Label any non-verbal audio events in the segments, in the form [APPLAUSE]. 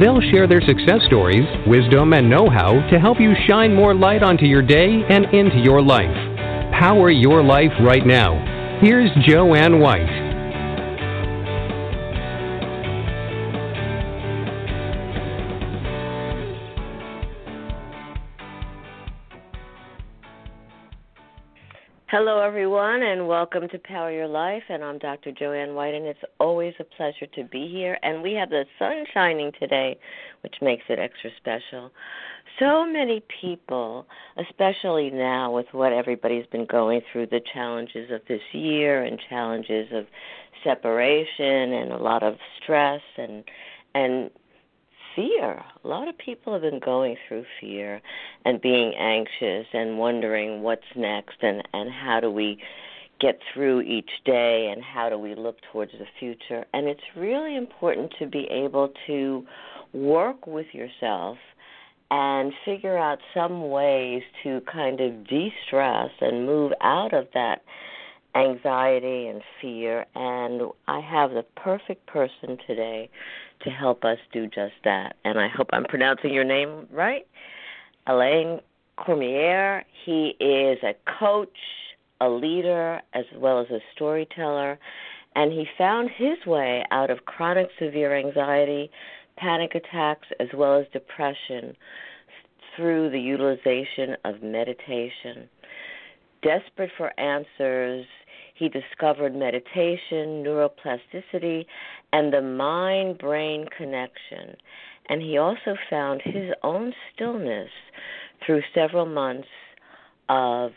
They'll share their success stories, wisdom, and know how to help you shine more light onto your day and into your life. Power your life right now. Here's Joanne White. Hello, everyone, and welcome to Power Your Life. And I'm Dr. Joanne White, and it's always a pleasure to be here. And we have the sun shining today, which makes it extra special. So many people, especially now with what everybody's been going through the challenges of this year and challenges of separation and a lot of stress and and fear. A lot of people have been going through fear and being anxious and wondering what's next and and how do we get through each day and how do we look towards the future. And it's really important to be able to work with yourself and figure out some ways to kind of de-stress and move out of that anxiety and fear and I have the perfect person today to help us do just that. And I hope I'm pronouncing your name right. Alain Cormier. He is a coach, a leader, as well as a storyteller, and he found his way out of chronic severe anxiety, panic attacks, as well as depression through the utilization of meditation. Desperate for answers, he discovered meditation, neuroplasticity, and the mind brain connection. And he also found his own stillness through several months of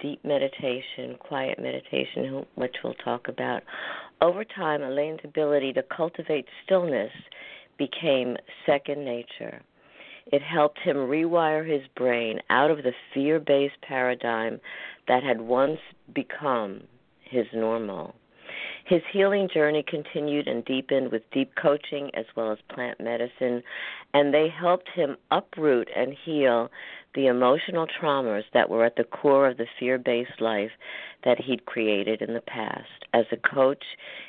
deep meditation, quiet meditation, which we'll talk about. Over time, Alain's ability to cultivate stillness became second nature. It helped him rewire his brain out of the fear based paradigm that had once become his normal. His healing journey continued and deepened with deep coaching as well as plant medicine, and they helped him uproot and heal the emotional traumas that were at the core of the fear based life that he'd created in the past. As a coach,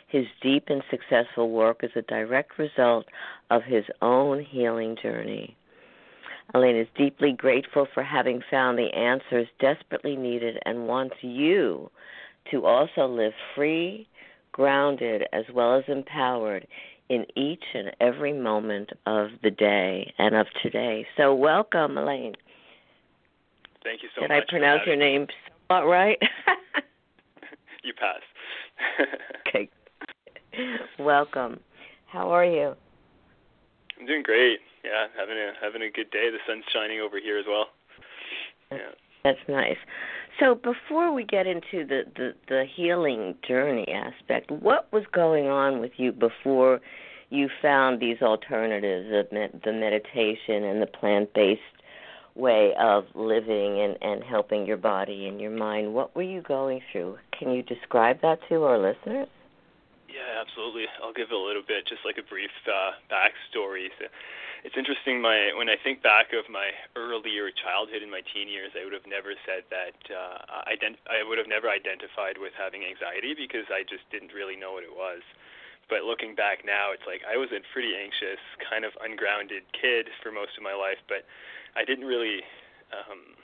his deep and successful work is a direct result of his own healing journey. Alain is deeply grateful for having found the answers desperately needed and wants you to also live free, grounded, as well as empowered in each and every moment of the day and of today. So, welcome, Alain. Thank you so Did much. Did I pronounce your name somewhat right? [LAUGHS] you pass. [LAUGHS] [LAUGHS] okay. Welcome. How are you? I'm doing great. Yeah, having a having a good day. The sun's shining over here as well. Yeah. That's nice. So before we get into the, the, the healing journey aspect, what was going on with you before you found these alternatives of med- the meditation and the plant-based way of living and, and helping your body and your mind? What were you going through? Can you describe that to our listeners? Yeah, absolutely. I'll give a little bit, just like a brief uh, backstory. So, it's interesting my when I think back of my earlier childhood in my teen years I would have never said that uh ident- I would have never identified with having anxiety because I just didn't really know what it was. But looking back now it's like I was a pretty anxious kind of ungrounded kid for most of my life but I didn't really um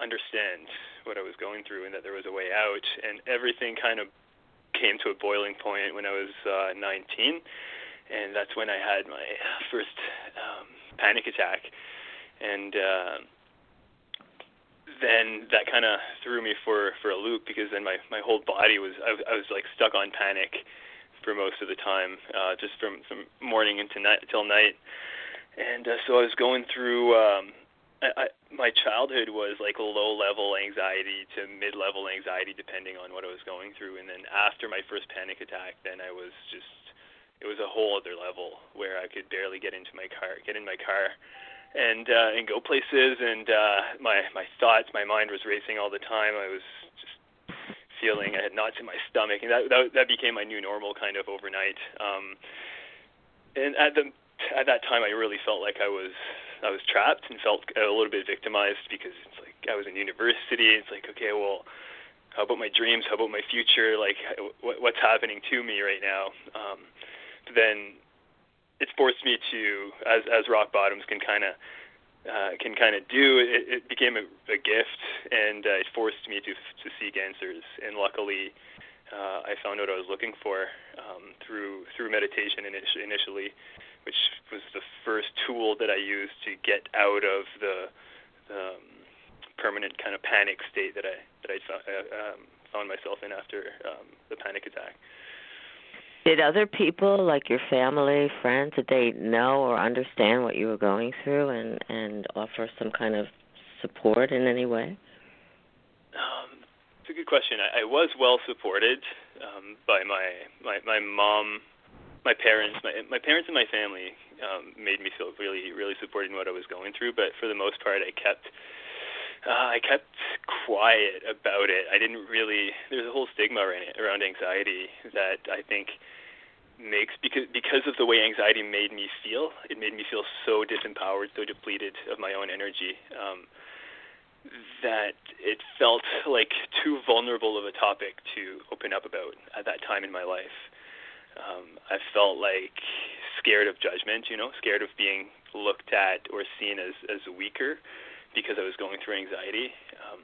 understand what I was going through and that there was a way out. And everything kind of came to a boiling point when I was uh 19 and that's when I had my [LAUGHS] first um, panic attack, and uh, then that kind of threw me for for a loop because then my my whole body was I, I was like stuck on panic for most of the time, uh, just from from morning into night till night, and uh, so I was going through. Um, I, I, my childhood was like low level anxiety to mid level anxiety, depending on what I was going through, and then after my first panic attack, then I was just it was a whole other level where I could barely get into my car, get in my car, and uh, and go places. And uh, my my thoughts, my mind was racing all the time. I was just feeling I had knots in my stomach, and that that, that became my new normal kind of overnight. Um, and at the at that time, I really felt like I was I was trapped and felt a little bit victimized because it's like I was in university. It's like okay, well, how about my dreams? How about my future? Like what, what's happening to me right now? Um, then it's forced me to, as as rock bottoms can kind of uh, can kind of do. It, it became a, a gift, and uh, it forced me to to seek answers. And luckily, uh, I found what I was looking for um, through through meditation initially, which was the first tool that I used to get out of the, um, permanent kind of panic state that I that I found, uh, um, found myself in after um, the panic attack. Did other people, like your family, friends, did they know or understand what you were going through and and offer some kind of support in any way? Um, it's a good question. I, I was well supported um, by my, my my mom, my parents, my my parents and my family um, made me feel really really supported in what I was going through. But for the most part, I kept uh, I kept quiet about it. I didn't really. There's a whole stigma around, around anxiety that I think makes because because of the way anxiety made me feel. It made me feel so disempowered, so depleted of my own energy. Um, that it felt like too vulnerable of a topic to open up about at that time in my life. Um, I felt like scared of judgment, you know, scared of being looked at or seen as as weaker because I was going through anxiety. Um,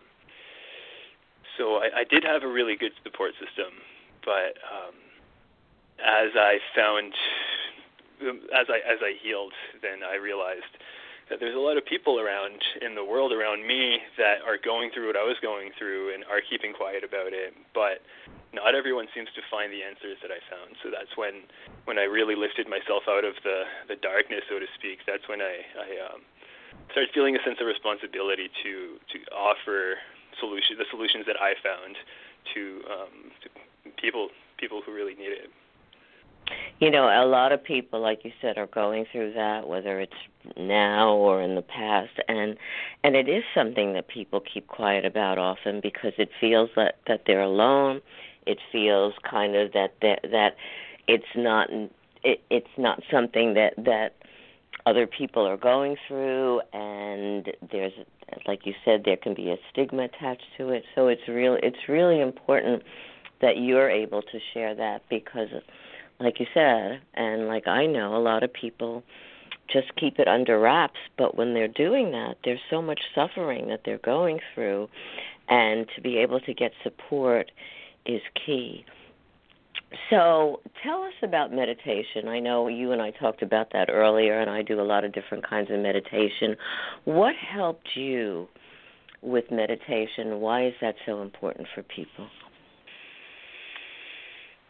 so I, I did have a really good support system, but um, as I found as I as I healed, then I realized that there's a lot of people around in the world around me that are going through what I was going through and are keeping quiet about it, but not everyone seems to find the answers that I found. So that's when when I really lifted myself out of the the darkness, so to speak. That's when I I um, started feeling a sense of responsibility to to offer solution the solutions that I found to um, to people people who really need it. You know, a lot of people, like you said, are going through that, whether it's now or in the past, and and it is something that people keep quiet about often because it feels that that they're alone. It feels kind of that that that it's not it, it's not something that that other people are going through, and there's like you said, there can be a stigma attached to it. So it's real. It's really important that you're able to share that because like you said, and like I know, a lot of people just keep it under wraps. But when they're doing that, there's so much suffering that they're going through, and to be able to get support is key. So, tell us about meditation. I know you and I talked about that earlier, and I do a lot of different kinds of meditation. What helped you with meditation? Why is that so important for people?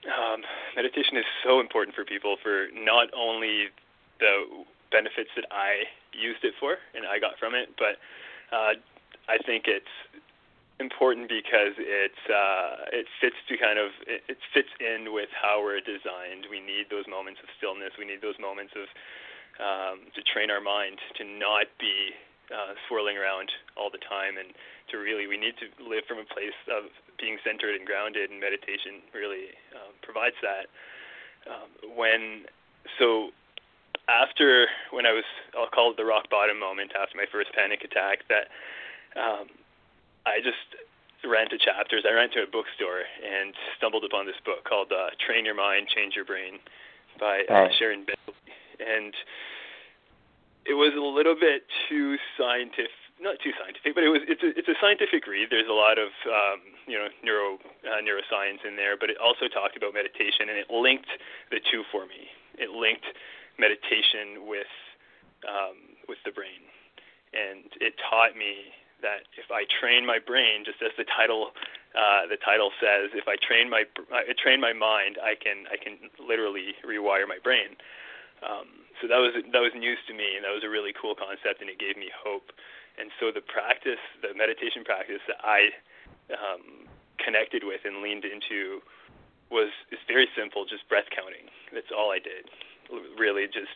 Um, meditation is so important for people for not only the benefits that I used it for and I got from it, but uh, I think it's important because it's uh, it fits to kind of it, it fits in with how we're designed. We need those moments of stillness. We need those moments of um, to train our mind to not be uh, swirling around all the time. And to really we need to live from a place of being centered and grounded and meditation really um, provides that. Um, when so after when I was I'll call it the rock bottom moment after my first panic attack that um, I just ran to chapters. I ran to a bookstore and stumbled upon this book called uh, Train Your Mind Change Your Brain by uh, Sharon Begley and it was a little bit too scientific not too scientific, but it was it's a it's a scientific read. There's a lot of um, you know neuro uh, neuroscience in there, but it also talked about meditation, and it linked the two for me. It linked meditation with um, with the brain, and it taught me that if I train my brain, just as the title uh, the title says, if I train my I train my mind, I can I can literally rewire my brain. Um, so that was that was news to me, and that was a really cool concept, and it gave me hope. And so the practice, the meditation practice that I um, connected with and leaned into was is very simple, just breath counting. That's all I did. Really, just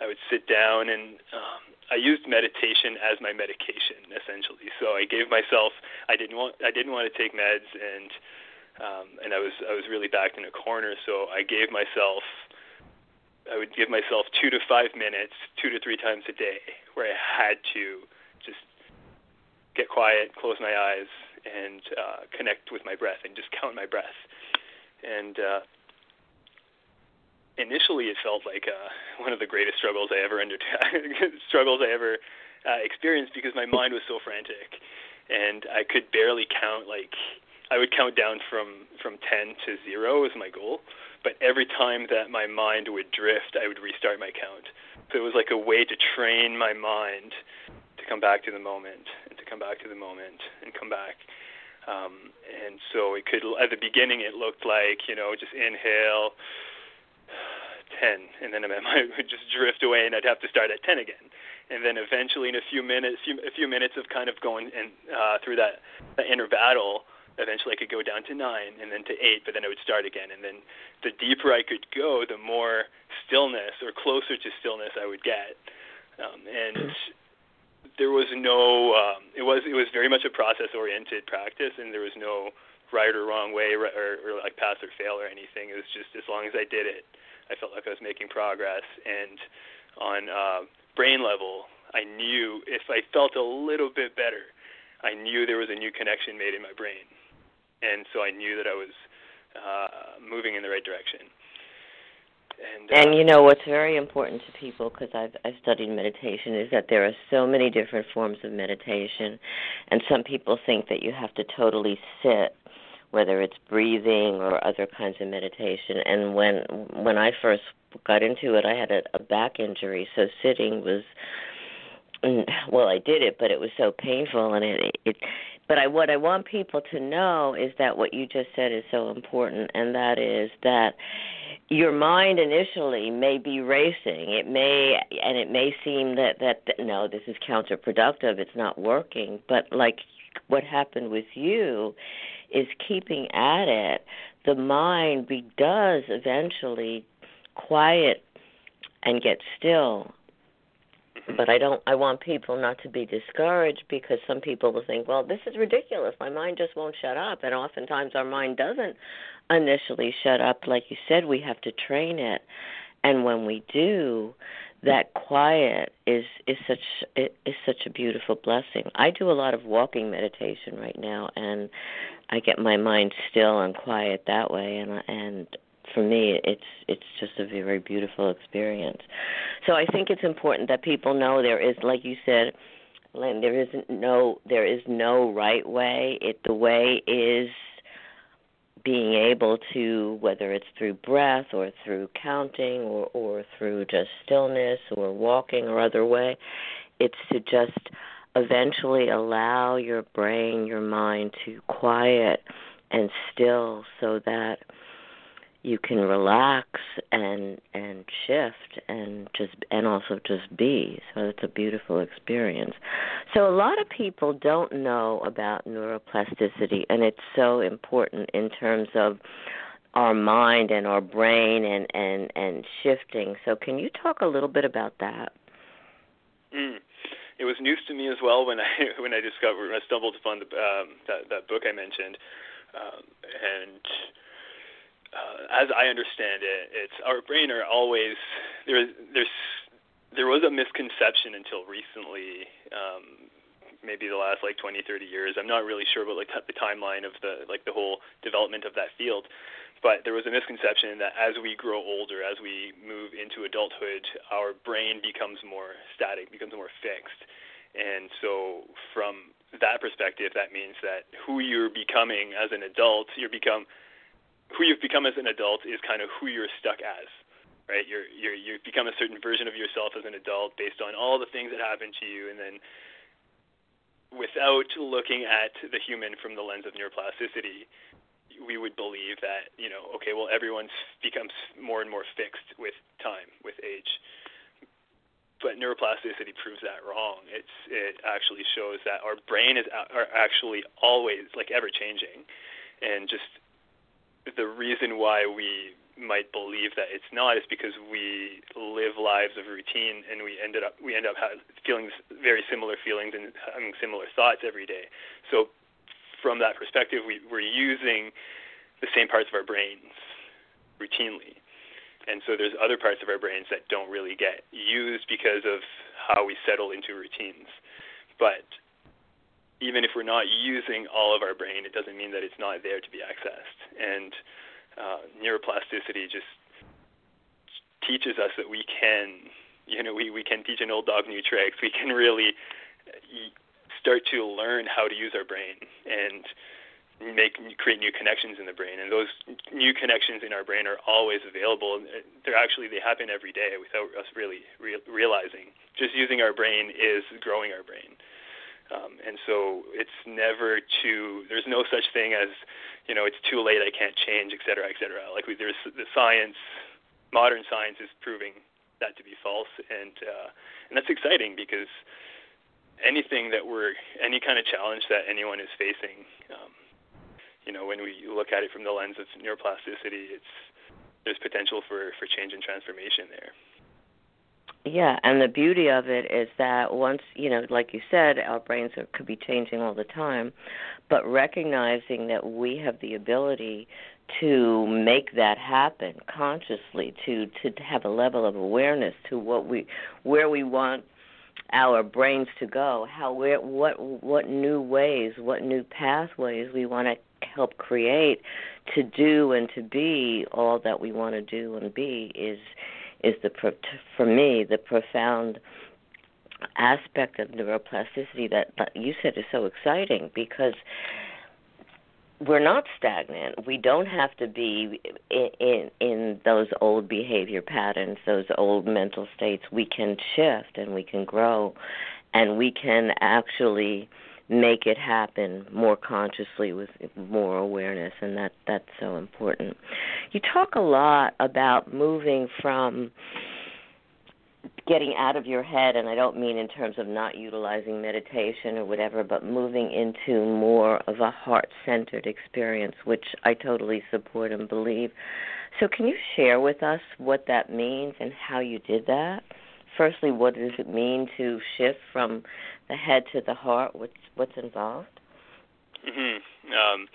I would sit down and um, I used meditation as my medication essentially. So I gave myself I didn't want I didn't want to take meds and um and I was I was really backed in a corner so I gave myself I would give myself 2 to 5 minutes 2 to 3 times a day where I had to just get quiet, close my eyes and uh connect with my breath and just count my breath. And uh initially it felt like uh, one of the greatest struggles I ever under [LAUGHS] struggles I ever uh, experienced because my mind was so frantic, and I could barely count. Like I would count down from from ten to zero was my goal, but every time that my mind would drift, I would restart my count. So it was like a way to train my mind to come back to the moment and to come back to the moment and come back. Um, and so it could at the beginning it looked like you know just inhale [SIGHS] ten, and then my [LAUGHS] mind would just drift away, and I'd have to start at ten again. And then eventually, in a few minutes, a few minutes of kind of going and uh, through that, that inner battle, eventually I could go down to nine, and then to eight, but then I would start again. And then the deeper I could go, the more stillness or closer to stillness I would get. Um, and there was no, um, it was it was very much a process oriented practice, and there was no right or wrong way or, or, or like pass or fail or anything. It was just as long as I did it, I felt like I was making progress. And on uh, brain level, I knew if I felt a little bit better, I knew there was a new connection made in my brain, and so I knew that I was uh, moving in the right direction. And, uh, and you know what's very important to people because I've I've studied meditation is that there are so many different forms of meditation, and some people think that you have to totally sit whether it's breathing or other kinds of meditation. And when when I first got into it, I had a, a back injury, so sitting was mm, well, I did it, but it was so painful, and it it. But I what I want people to know is that what you just said is so important, and that is that your mind initially may be racing. It may and it may seem that that, that no, this is counterproductive. It's not working. But like what happened with you is keeping at it, the mind be, does eventually quiet and get still. But I don't. I want people not to be discouraged because some people will think, "Well, this is ridiculous. My mind just won't shut up." And oftentimes, our mind doesn't initially shut up. Like you said, we have to train it, and when we do, that quiet is is such is such a beautiful blessing. I do a lot of walking meditation right now, and I get my mind still and quiet that way, and and for me, it's it's just a very beautiful experience. So I think it's important that people know there is, like you said, Lynn, there isn't no there is no right way. It the way is being able to whether it's through breath or through counting or or through just stillness or walking or other way it's to just eventually allow your brain your mind to quiet and still so that you can relax and and shift and just and also just be. So it's a beautiful experience. So a lot of people don't know about neuroplasticity and it's so important in terms of our mind and our brain and and and shifting. So can you talk a little bit about that? Mm. it was news to me as well when i [LAUGHS] when i discovered when i stumbled upon the um that that book i mentioned. Um and uh, as I understand it, it's our brain are always there. There's there was a misconception until recently, um, maybe the last like 20, 30 years. I'm not really sure about like the timeline of the like the whole development of that field, but there was a misconception that as we grow older, as we move into adulthood, our brain becomes more static, becomes more fixed, and so from that perspective, that means that who you're becoming as an adult, you're become who you've become as an adult is kind of who you're stuck as right? You're you're you've become a certain version of yourself as an adult based on all the things that happen to you and then without looking at the human from the lens of neuroplasticity we would believe that you know okay well everyone's becomes more and more fixed with time with age. But neuroplasticity proves that wrong. It's it actually shows that our brain is are actually always like ever changing. And just the reason why we might believe that it's not is because we live lives of routine and we ended up we end up having feeling very similar feelings and having similar thoughts every day. So from that perspective, we, we're using the same parts of our brains routinely. And so there's other parts of our brains that don't really get used because of how we settle into routines. But even if we're not using all of our brain, it doesn't mean that it's not there to be accessed. And uh, neuroplasticity just teaches us that we can, you know, we, we can teach an old dog new tricks. We can really start to learn how to use our brain and make create new connections in the brain and those new connections in our brain are always available they're actually they happen every day without us really re- realizing just using our brain is growing our brain um, and so it's never too. There's no such thing as, you know, it's too late. I can't change, et cetera, et cetera. Like we, there's the science, modern science is proving that to be false, and uh, and that's exciting because anything that we're any kind of challenge that anyone is facing, um, you know, when we look at it from the lens of neuroplasticity, it's there's potential for for change and transformation there. Yeah, and the beauty of it is that once, you know, like you said, our brains are, could be changing all the time, but recognizing that we have the ability to make that happen consciously, to to have a level of awareness to what we where we want our brains to go, how where what what new ways, what new pathways we want to help create to do and to be all that we want to do and be is is the for me the profound aspect of neuroplasticity that, you said is so exciting because we're not stagnant. We don't have to be in, in in those old behavior patterns, those old mental states. We can shift and we can grow, and we can actually make it happen more consciously with more awareness and that that's so important. You talk a lot about moving from getting out of your head and I don't mean in terms of not utilizing meditation or whatever but moving into more of a heart-centered experience which I totally support and believe. So can you share with us what that means and how you did that? Firstly, what does it mean to shift from the head to the heart? What's what's involved? Mhm. Um,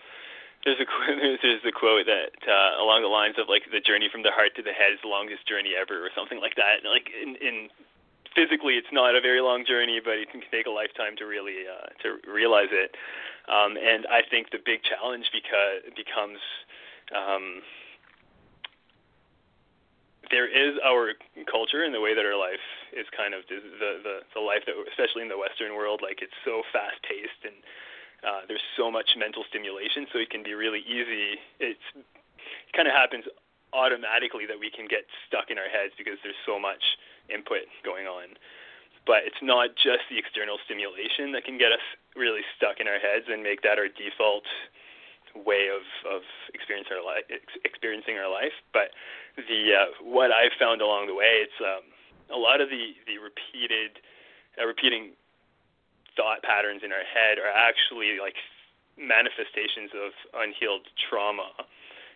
there's a [LAUGHS] there's a quote that uh, along the lines of like the journey from the heart to the head is the longest journey ever, or something like that. Like in, in physically, it's not a very long journey, but it can take a lifetime to really uh, to realize it. Um, and I think the big challenge because becomes um, there is our culture and the way that our life is kind of the the the life that especially in the western world like it's so fast paced and uh there's so much mental stimulation so it can be really easy. It's it kind of happens automatically that we can get stuck in our heads because there's so much input going on. But it's not just the external stimulation that can get us really stuck in our heads and make that our default way of of experiencing our life experiencing our life but the uh, what I've found along the way, it's um, a lot of the the repeated uh, repeating thought patterns in our head are actually like manifestations of unhealed trauma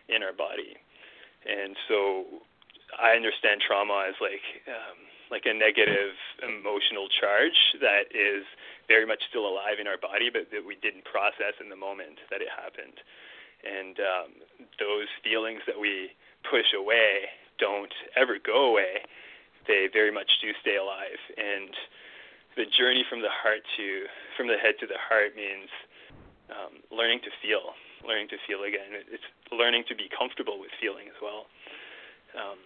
in our body, and so I understand trauma as like um, like a negative emotional charge that is very much still alive in our body, but that we didn't process in the moment that it happened. And um, those feelings that we push away don't ever go away. They very much do stay alive. And the journey from the heart to from the head to the heart means um, learning to feel, learning to feel again. It's learning to be comfortable with feeling as well. Um,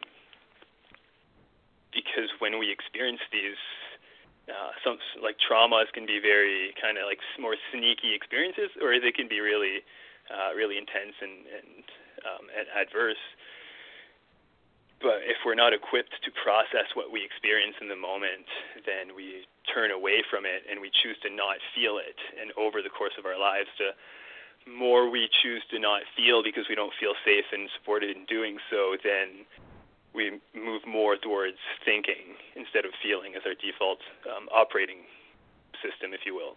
because when we experience these uh, some like traumas can be very kind of like more sneaky experiences, or they can be really, uh, really intense and and, um, and adverse. But if we're not equipped to process what we experience in the moment, then we turn away from it and we choose to not feel it. And over the course of our lives, the more we choose to not feel because we don't feel safe and supported in doing so, then we move more towards thinking instead of feeling as our default um, operating system, if you will.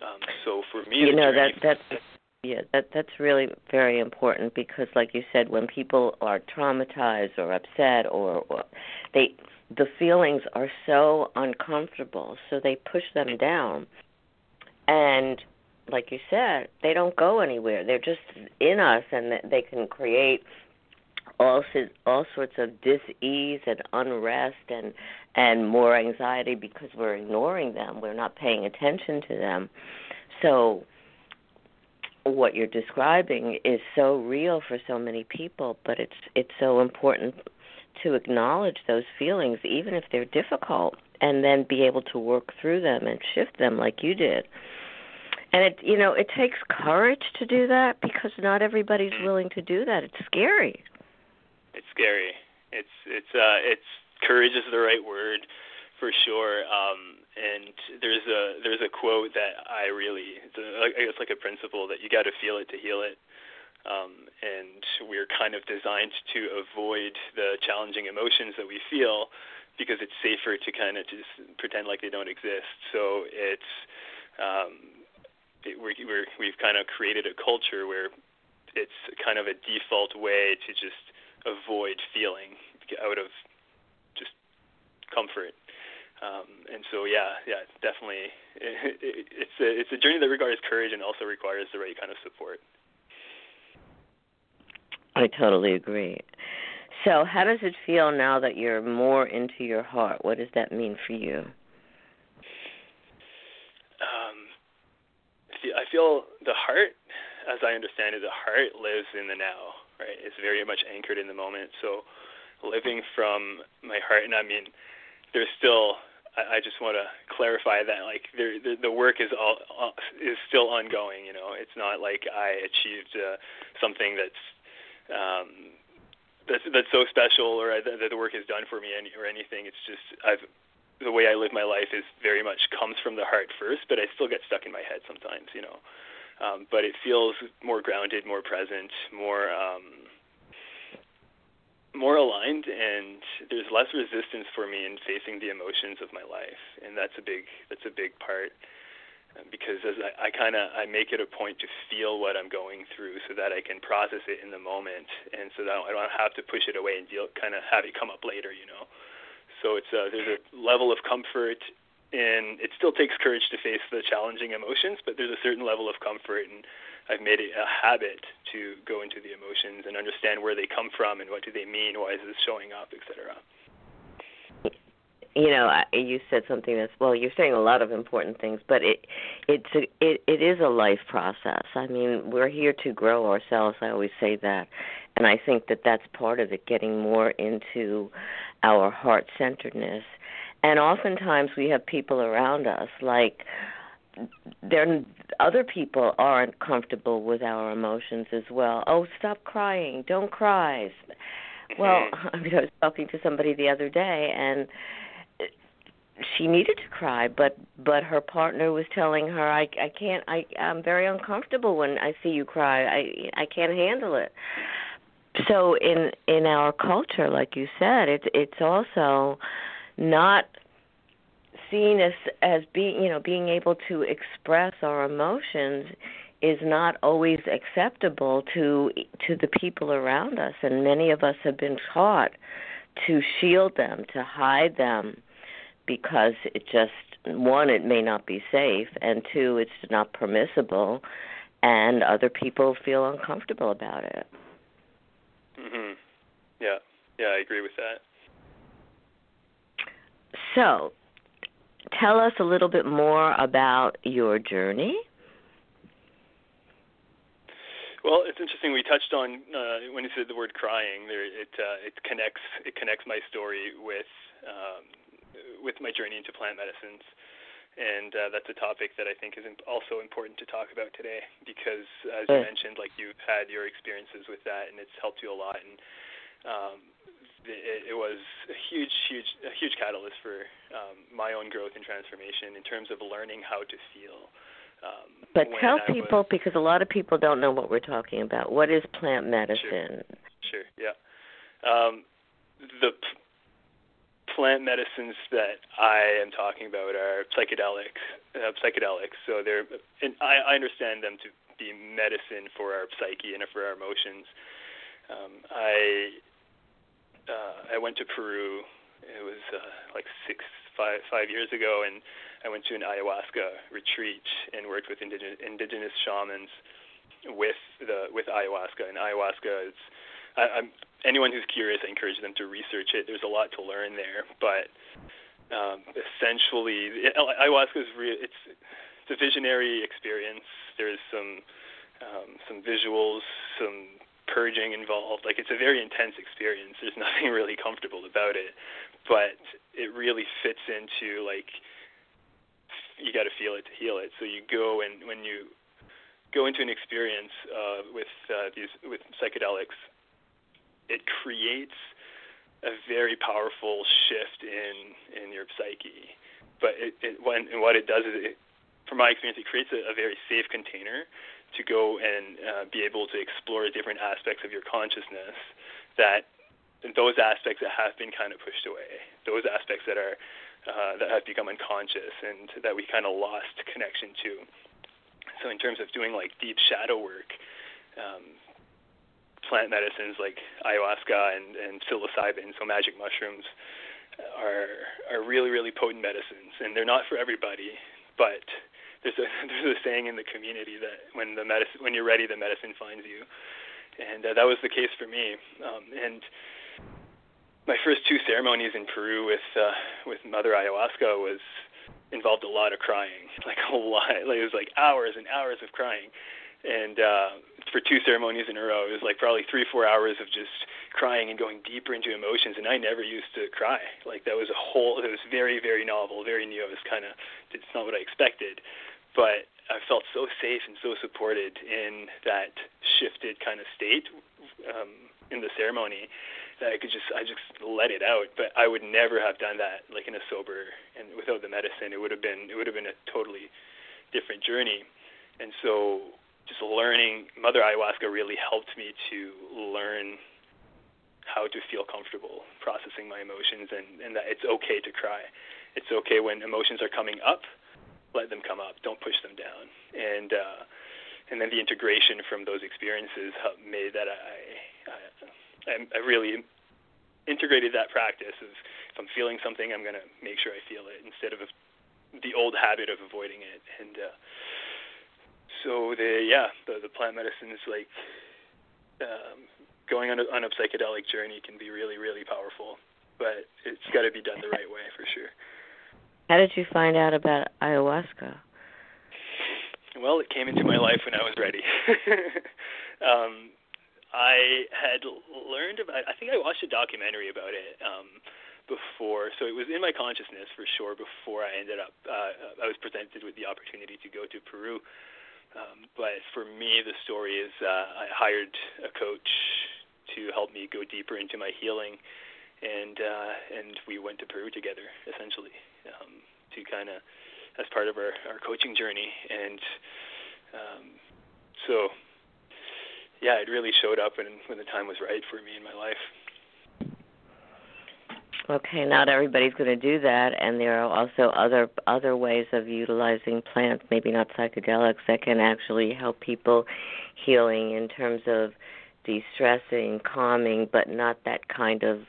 Um, so for me, you know that that's Yeah, that that's really very important because, like you said, when people are traumatized or upset or, or they the feelings are so uncomfortable, so they push them down, and like you said, they don't go anywhere. They're just in us, and they can create all all sorts of dis-ease and unrest and and more anxiety because we're ignoring them. We're not paying attention to them. So what you're describing is so real for so many people, but it's it's so important to acknowledge those feelings even if they're difficult and then be able to work through them and shift them like you did. And it you know, it takes courage to do that because not everybody's willing to do that. It's scary. It's scary. It's it's uh it's courage is the right word for sure. Um and there's a there's a quote that I really it's a, I guess like a principle that you got to feel it to heal it. Um, and we're kind of designed to avoid the challenging emotions that we feel because it's safer to kind of just pretend like they don't exist. So it's um, it, we're, we're we've kind of created a culture where it's kind of a default way to just avoid feeling out of just comfort um, and so, yeah, yeah, definitely, it, [LAUGHS] it, it's a it's a journey that requires courage and also requires the right kind of support. I totally agree. So, how does it feel now that you're more into your heart? What does that mean for you? Um, I feel the heart, as I understand it, the heart lives in the now, right? It's very much anchored in the moment. So, living from my heart, and I mean, there's still I, I just want to clarify that like there, the the work is all, all is still ongoing. You know, it's not like I achieved uh, something that's um, that's that's so special or that, that the work is done for me any, or anything. It's just I've the way I live my life is very much comes from the heart first, but I still get stuck in my head sometimes. You know. Um, but it feels more grounded, more present, more um, more aligned and there's less resistance for me in facing the emotions of my life and that's a big that's a big part because as I, I kind of I make it a point to feel what I'm going through so that I can process it in the moment and so that I don't have to push it away and deal kind of have it come up later you know? So it's a, there's a level of comfort and it still takes courage to face the challenging emotions but there's a certain level of comfort and I've made it a habit to go into the emotions and understand where they come from and what do they mean, why is this showing up, etc. You know, you said something that's well. You're saying a lot of important things, but it it's a, it it is a life process. I mean, we're here to grow ourselves. I always say that, and I think that that's part of it. Getting more into our heart centeredness, and oftentimes we have people around us like there other people aren't comfortable with our emotions as well. Oh, stop crying! Don't cry. Mm-hmm. Well, [LAUGHS] I mean, I was talking to somebody the other day, and she needed to cry, but but her partner was telling her, "I I can't. I I'm very uncomfortable when I see you cry. I I can't handle it." So in in our culture, like you said, it's it's also not seen as as being you know being able to express our emotions is not always acceptable to to the people around us. And many of us have been taught to shield them to hide them because it just one it may not be safe and two it's not permissible and other people feel uncomfortable about it. Mhm yeah. Yeah i agree with that so tell us a little bit more about your journey. Well, it's interesting. We touched on uh, when you said the word crying. There, it uh, it connects it connects my story with um, with my journey into plant medicines, and uh, that's a topic that I think is also important to talk about today because, as you mentioned, like you've had your experiences with that, and it's helped you a lot. And um, it, it was a huge, huge, a huge catalyst for um, my own growth and transformation in terms of learning how to feel. Um, but tell people was, because a lot of people don't know what we're talking about. What is plant medicine? Sure, sure yeah. Um, the p- plant medicines that I am talking about are psychedelics. Uh, psychedelics. So they're, and I, I understand them to be medicine for our psyche and for our emotions. Um, I uh, I went to Peru. It was uh, like six five five years ago, and I went to an ayahuasca retreat and worked with indigenous, indigenous shamans with the with ayahuasca. And ayahuasca is I, I'm anyone who's curious, I encourage them to research it. There's a lot to learn there, but um, essentially, it, ayahuasca is real. It's it's a visionary experience. There's some um, some visuals, some purging involved. Like it's a very intense experience. There's [LAUGHS] nothing really comfortable about it, but it really fits into like you got to feel it to heal it. So you go and when you go into an experience uh, with uh, these with psychedelics, it creates a very powerful shift in in your psyche. But it, it when and what it does is it, from my experience, it creates a, a very safe container to go and uh, be able to explore different aspects of your consciousness that those aspects that have been kind of pushed away, those aspects that are uh, that have become unconscious and that we kind of lost connection to. So in terms of doing like deep shadow work, um, plant medicines like ayahuasca and, and psilocybin, so magic mushrooms, are are really really potent medicines, and they're not for everybody. But there's a [LAUGHS] there's a saying in the community that when the medicine when you're ready, the medicine finds you, and uh, that was the case for me. Um, and my first two ceremonies in Peru with uh, with Mother Ayahuasca was involved a lot of crying, [LAUGHS] like a lot. Like it was like hours and hours of crying, and uh, for two ceremonies in a row, it was like probably three four hours of just crying and going deeper into emotions. And I never used to cry. Like that was a whole. It was very very novel, very new. It was kind of it's not what I expected, but I felt so safe and so supported in that shifted kind of state um, in the ceremony that I could just I just let it out. But I would never have done that like in a sober and without the medicine. It would have been it would have been a totally different journey. And so just learning Mother Ayahuasca really helped me to learn how to feel comfortable processing my emotions and, and that it's okay to cry. It's okay when emotions are coming up, let them come up. Don't push them down. And uh and then the integration from those experiences helped me that I, I I, really integrated that practice of if I'm feeling something, I'm going to make sure I feel it instead of the old habit of avoiding it. And uh, so the yeah, the the plant medicines like um, going on a, on a psychedelic journey can be really really powerful, but it's got to be done the right way for sure. How did you find out about ayahuasca? Well, it came into my life when I was ready. [LAUGHS] um, I had learned about. I think I watched a documentary about it um, before, so it was in my consciousness for sure. Before I ended up, uh, I was presented with the opportunity to go to Peru. Um, but for me, the story is uh, I hired a coach to help me go deeper into my healing, and uh, and we went to Peru together, essentially, um, to kind of as part of our, our coaching journey. And um, so yeah, it really showed up when when the time was right for me in my life. Okay, not everybody's going to do that, and there are also other other ways of utilizing plants, maybe not psychedelics, that can actually help people healing in terms of de-stressing, calming, but not that kind of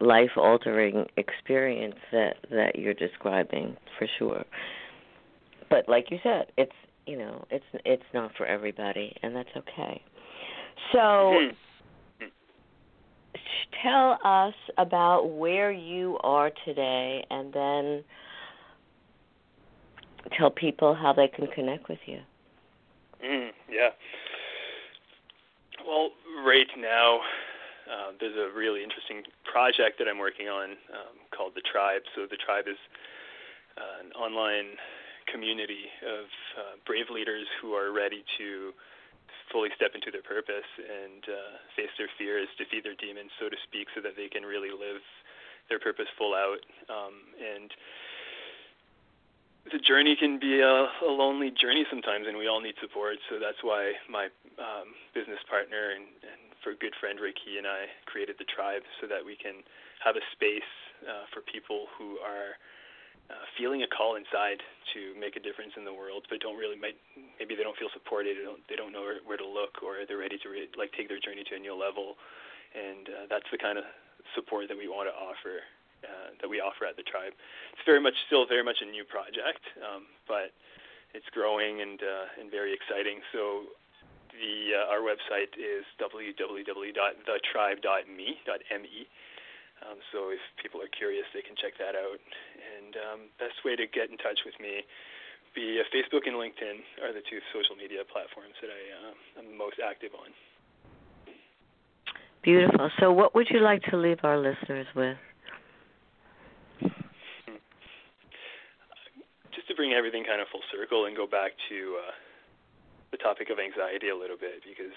life-altering experience that that you're describing for sure. But like you said, it's you know it's it's not for everybody, and that's okay. So, mm-hmm. tell us about where you are today, and then tell people how they can connect with you. Mm, yeah. Well, right now, uh, there's a really interesting project that I'm working on um, called the Tribe. So the Tribe is uh, an online community of uh, brave leaders who are ready to fully step into their purpose and uh, face their fears, defeat their demons, so to speak, so that they can really live their purpose full out. Um, and the journey can be a, a lonely journey sometimes, and we all need support. So that's why my um, business partner and, and for good friend Ricky and I created the tribe so that we can have a space uh, for people who are uh, feeling a call inside to make a difference in the world, but don't really might maybe they don't feel supported, they don't they don't know where, where to look, or they're ready to re- like take their journey to a new level, and uh, that's the kind of support that we want to offer uh, that we offer at the tribe. It's very much still very much a new project, um, but it's growing and uh, and very exciting. So the uh, our website is www.thetribe.me.me. Um, so if people are curious, they can check that out. And um, best way to get in touch with me be uh, Facebook and LinkedIn are the two social media platforms that I uh, am most active on. Beautiful. So, what would you like to leave our listeners with? Hmm. Just to bring everything kind of full circle and go back to uh, the topic of anxiety a little bit, because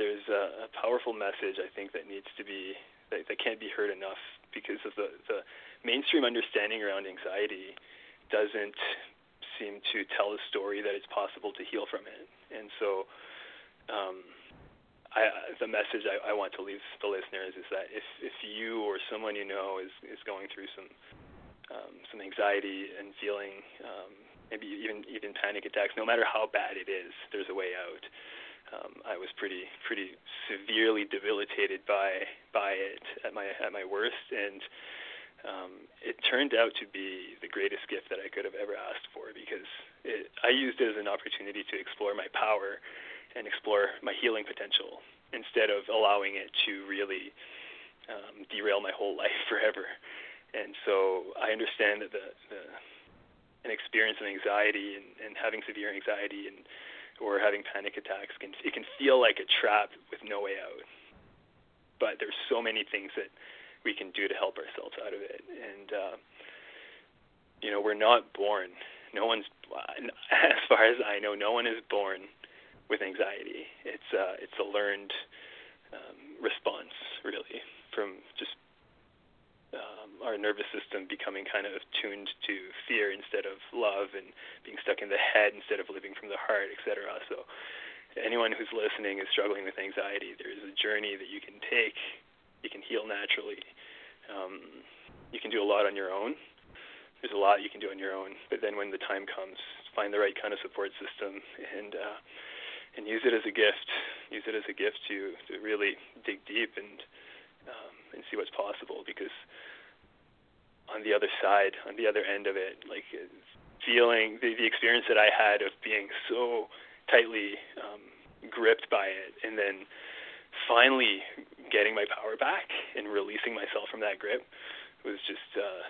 there's a, a powerful message I think that needs to be that, that can't be heard enough because of the the mainstream understanding around anxiety doesn't seem to tell a story that it's possible to heal from it. And so, um, I, the message I, I want to leave the listeners is that if if you or someone you know is is going through some um, some anxiety and feeling um, maybe even even panic attacks, no matter how bad it is, there's a way out. Um, I was pretty pretty severely debilitated by by it at my at my worst, and um, it turned out to be the greatest gift that I could have ever asked for because it, I used it as an opportunity to explore my power and explore my healing potential instead of allowing it to really um, derail my whole life [LAUGHS] forever. And so I understand that the, the an experience of anxiety and, and having severe anxiety and or having panic attacks can it can feel like a trap with no way out. But there's so many things that we can do to help ourselves out of it, and uh, you know we're not born. No one's, [LAUGHS] as far as I know, no one is born with anxiety. It's uh, it's a learned um, response, really, from just um, our nervous system becoming kind of tuned to fear instead of love and being stuck in the head instead of living from the heart, etc. So, anyone who's listening is struggling with anxiety. There is a journey that you can take. You can heal naturally. Um, you can do a lot on your own. There's a lot you can do on your own, but then when the time comes, find the right kind of support system and uh, and use it as a gift. Use it as a gift to to really dig deep and um, and see what's possible because on the other side, on the other end of it, like feeling the, the experience that I had of being so tightly um, gripped by it, and then finally getting my power back and releasing myself from that grip was just, uh,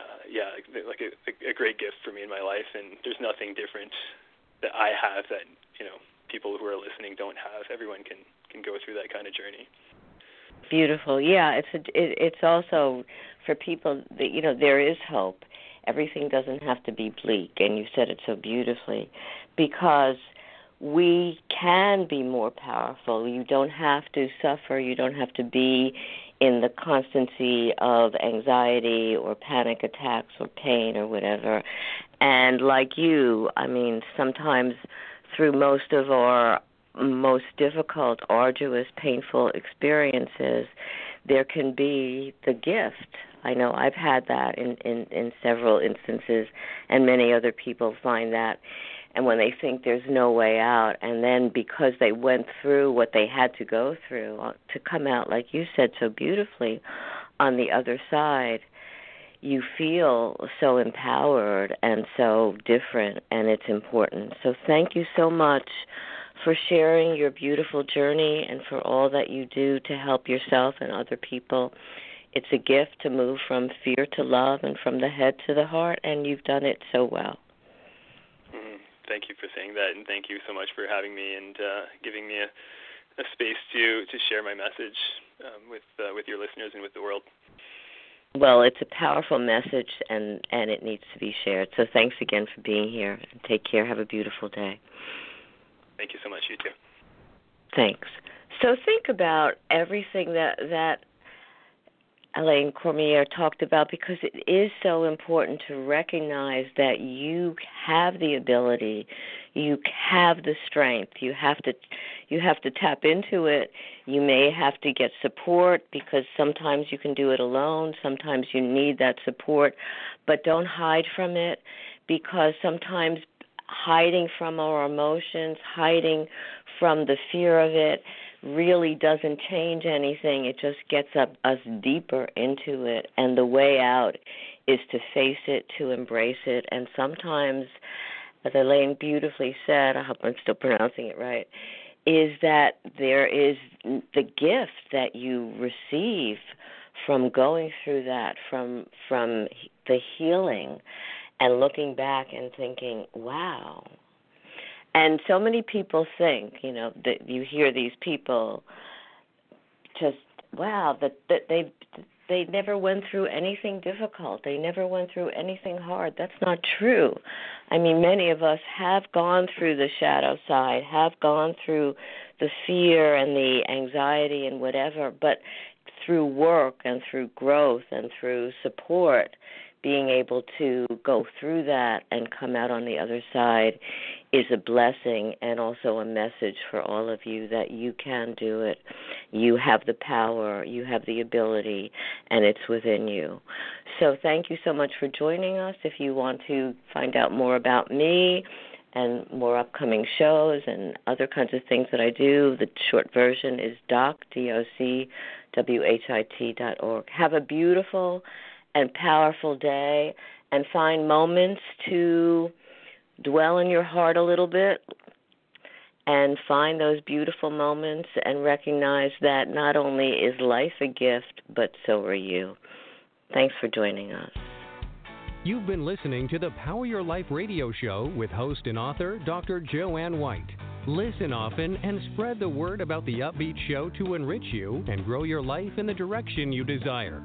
uh, yeah, like, like a, a great gift for me in my life. And there's nothing different that I have that you know people who are listening don't have. Everyone can can go through that kind of journey. Beautiful. Yeah, it's a, it, it's also for people that you know there is hope. Everything doesn't have to be bleak, and you said it so beautifully, because we can be more powerful. You don't have to suffer. You don't have to be in the constancy of anxiety or panic attacks or pain or whatever. And like you, I mean, sometimes through most of our most difficult, arduous, painful experiences, there can be the gift. I know I've had that in, in, in several instances, and many other people find that. And when they think there's no way out, and then because they went through what they had to go through uh, to come out, like you said so beautifully, on the other side, you feel so empowered and so different, and it's important. So thank you so much for sharing your beautiful journey and for all that you do to help yourself and other people. It's a gift to move from fear to love and from the head to the heart, and you've done it so well. Mm-hmm. Thank you for saying that, and thank you so much for having me and uh, giving me a, a space to to share my message um, with uh, with your listeners and with the world. Well, it's a powerful message, and and it needs to be shared. So thanks again for being here. Take care. Have a beautiful day. Thank you so much. You too. Thanks. So think about everything that that Alain Cormier talked about because it is so important to recognize that you have the ability you have the strength. You have to you have to tap into it. You may have to get support because sometimes you can do it alone, sometimes you need that support, but don't hide from it because sometimes hiding from our emotions, hiding from the fear of it really doesn't change anything. It just gets up, us deeper into it. And the way out is to face it, to embrace it. And sometimes, as Alain beautifully said, I hope I'm still pronouncing it right, is that there is the gift that you receive from going through that, from from the healing, and looking back and thinking, "Wow, and so many people think, you know, that you hear these people just wow, that that they they never went through anything difficult. They never went through anything hard. That's not true. I mean, many of us have gone through the shadow side, have gone through the fear and the anxiety and whatever, but through work and through growth and through support, being able to go through that and come out on the other side is a blessing and also a message for all of you that you can do it. You have the power, you have the ability, and it's within you. So, thank you so much for joining us. If you want to find out more about me, and more upcoming shows and other kinds of things that I do. The short version is doc, D-O-C, W-H-I-T dot org. Have a beautiful and powerful day and find moments to dwell in your heart a little bit and find those beautiful moments and recognize that not only is life a gift, but so are you. Thanks for joining us. You've been listening to the Power Your Life radio show with host and author Dr. Joanne White. Listen often and spread the word about the upbeat show to enrich you and grow your life in the direction you desire.